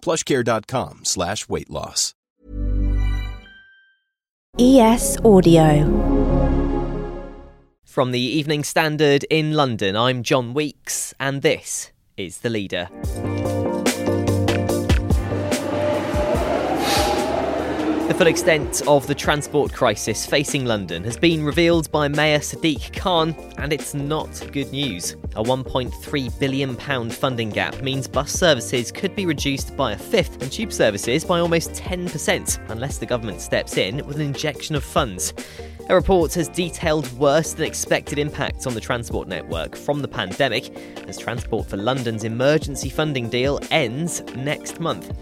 plushcare.com slash weight loss. ES Audio. From the Evening Standard in London, I'm John Weeks, and this is The Leader. Full extent of the transport crisis facing London has been revealed by Mayor Sadiq Khan, and it's not good news. A £1.3 billion funding gap means bus services could be reduced by a fifth and tube services by almost 10% unless the government steps in with an injection of funds. A report has detailed worse than expected impacts on the transport network from the pandemic as Transport for London's emergency funding deal ends next month.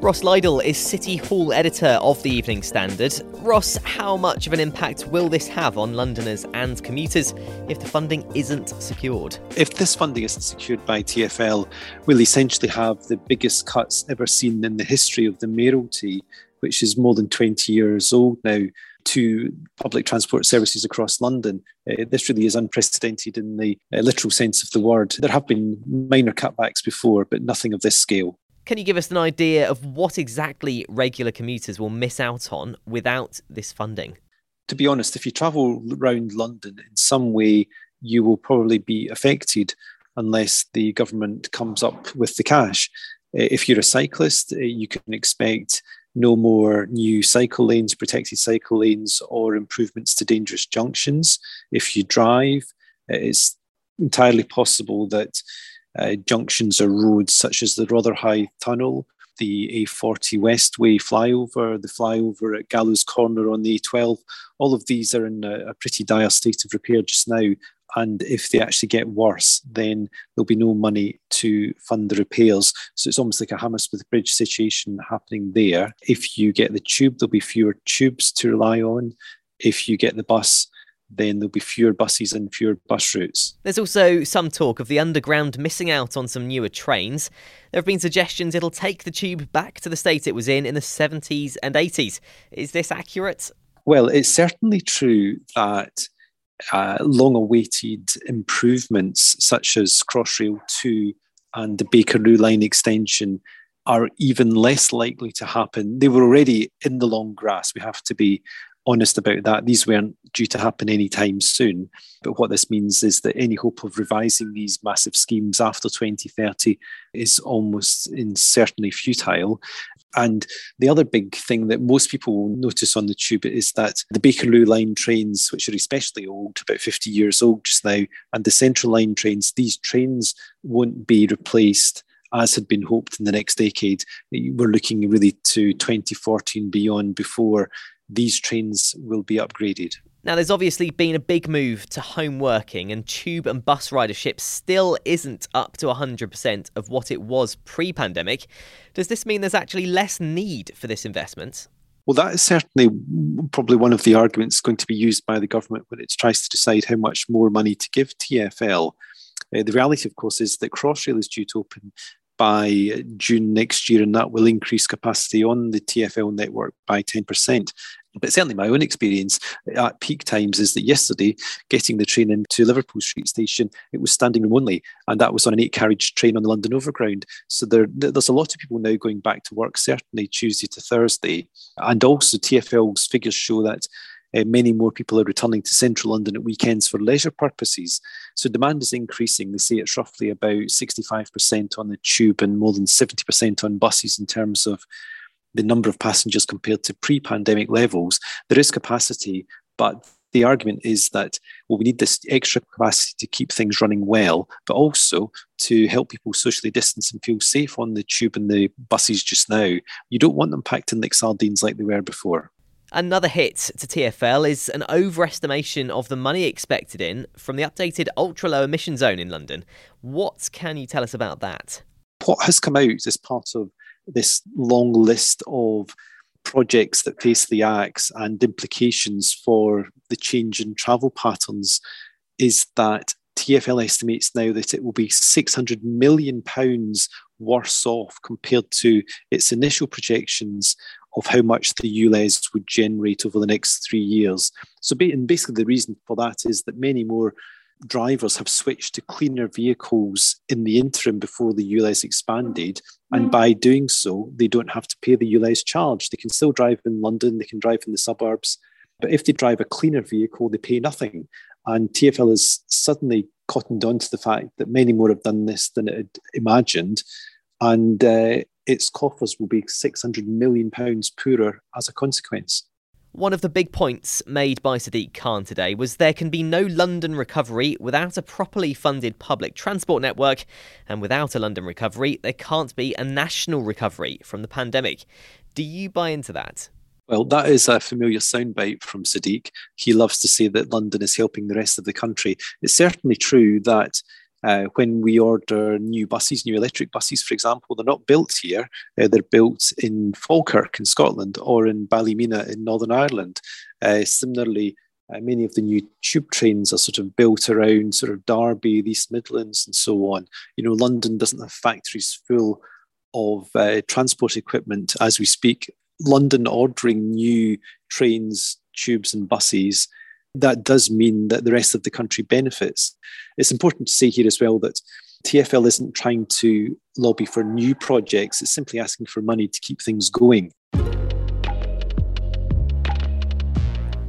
Ross Lydall is City Hall editor of the Evening Standard. Ross, how much of an impact will this have on Londoners and commuters if the funding isn't secured? If this funding isn't secured by TFL, we'll essentially have the biggest cuts ever seen in the history of the mayoralty, which is more than 20 years old now, to public transport services across London. Uh, this really is unprecedented in the uh, literal sense of the word. There have been minor cutbacks before, but nothing of this scale. Can you give us an idea of what exactly regular commuters will miss out on without this funding? To be honest, if you travel around London in some way, you will probably be affected unless the government comes up with the cash. If you're a cyclist, uh, you can expect no more new cycle lanes, protected cycle lanes, or improvements to dangerous junctions. If you drive, uh, it's entirely possible that uh, junctions or roads such as the Rotherhithe Tunnel, the A40 Westway flyover, the flyover at Gallows Corner on the A12, all of these are in a, a pretty dire state of repair just now. And if they actually get worse, then there'll be no money to fund the repairs. So it's almost like a Hammersmith Bridge situation happening there. If you get the tube, there'll be fewer tubes to rely on. If you get the bus, then there'll be fewer buses and fewer bus routes. There's also some talk of the Underground missing out on some newer trains. There have been suggestions it'll take the tube back to the state it was in in the 70s and 80s. Is this accurate? Well, it's certainly true that uh, long awaited improvements such as Crossrail 2 and the Bakerloo line extension are even less likely to happen. They were already in the long grass. We have to be honest about that. These weren't due to happen anytime soon. But what this means is that any hope of revising these massive schemes after 2030 is almost in certainly futile. And the other big thing that most people will notice on the tube is that the Bakerloo line trains, which are especially old, about 50 years old just now, and the Central line trains, these trains won't be replaced as had been hoped in the next decade. We're looking really to 2014 beyond before these trains will be upgraded. Now, there's obviously been a big move to home working, and tube and bus ridership still isn't up to 100% of what it was pre pandemic. Does this mean there's actually less need for this investment? Well, that is certainly probably one of the arguments going to be used by the government when it tries to decide how much more money to give TFL. Uh, the reality, of course, is that Crossrail is due to open by June next year, and that will increase capacity on the TFL network by 10%. But certainly, my own experience at peak times is that yesterday, getting the train into Liverpool Street Station, it was standing room only, and that was on an eight carriage train on the London Overground. So there, there's a lot of people now going back to work, certainly Tuesday to Thursday. And also, TFL's figures show that uh, many more people are returning to central London at weekends for leisure purposes. So demand is increasing. They say it's roughly about 65% on the tube and more than 70% on buses in terms of the number of passengers compared to pre pandemic levels. There is capacity, but the argument is that well we need this extra capacity to keep things running well but also to help people socially distance and feel safe on the tube and the buses just now you don't want them packed in like sardines like they were before Another hit to TFL is an overestimation of the money expected in from the updated ultra low emission zone in London. What can you tell us about that? What has come out as part of this long list of projects that face the axe and implications for the change in travel patterns is that TFL estimates now that it will be 600 million pounds worse off compared to its initial projections of how much the ULEZ would generate over the next three years. So, and basically, the reason for that is that many more drivers have switched to cleaner vehicles in the interim before the ULEZ expanded. And mm. by doing so, they don't have to pay the ULEZ charge. They can still drive in London, they can drive in the suburbs. But if they drive a cleaner vehicle, they pay nothing. And TFL has suddenly cottoned on to the fact that many more have done this than it had imagined. And uh, its coffers will be £600 million poorer as a consequence. One of the big points made by Sadiq Khan today was there can be no London recovery without a properly funded public transport network, and without a London recovery, there can't be a national recovery from the pandemic. Do you buy into that? Well, that is a familiar soundbite from Sadiq. He loves to say that London is helping the rest of the country. It's certainly true that uh, when we order new buses, new electric buses, for example, they're not built here. Uh, they're built in Falkirk in Scotland or in Ballymena in Northern Ireland. Uh, similarly, uh, many of the new tube trains are sort of built around sort of Derby, the East Midlands, and so on. You know, London doesn't have factories full of uh, transport equipment as we speak. London ordering new trains, tubes, and buses that does mean that the rest of the country benefits. It's important to say here as well that TFL isn't trying to lobby for new projects, it's simply asking for money to keep things going.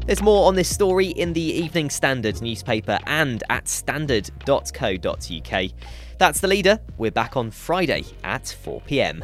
There's more on this story in the Evening Standard newspaper and at standard.co.uk. That's the leader. We're back on Friday at 4 pm.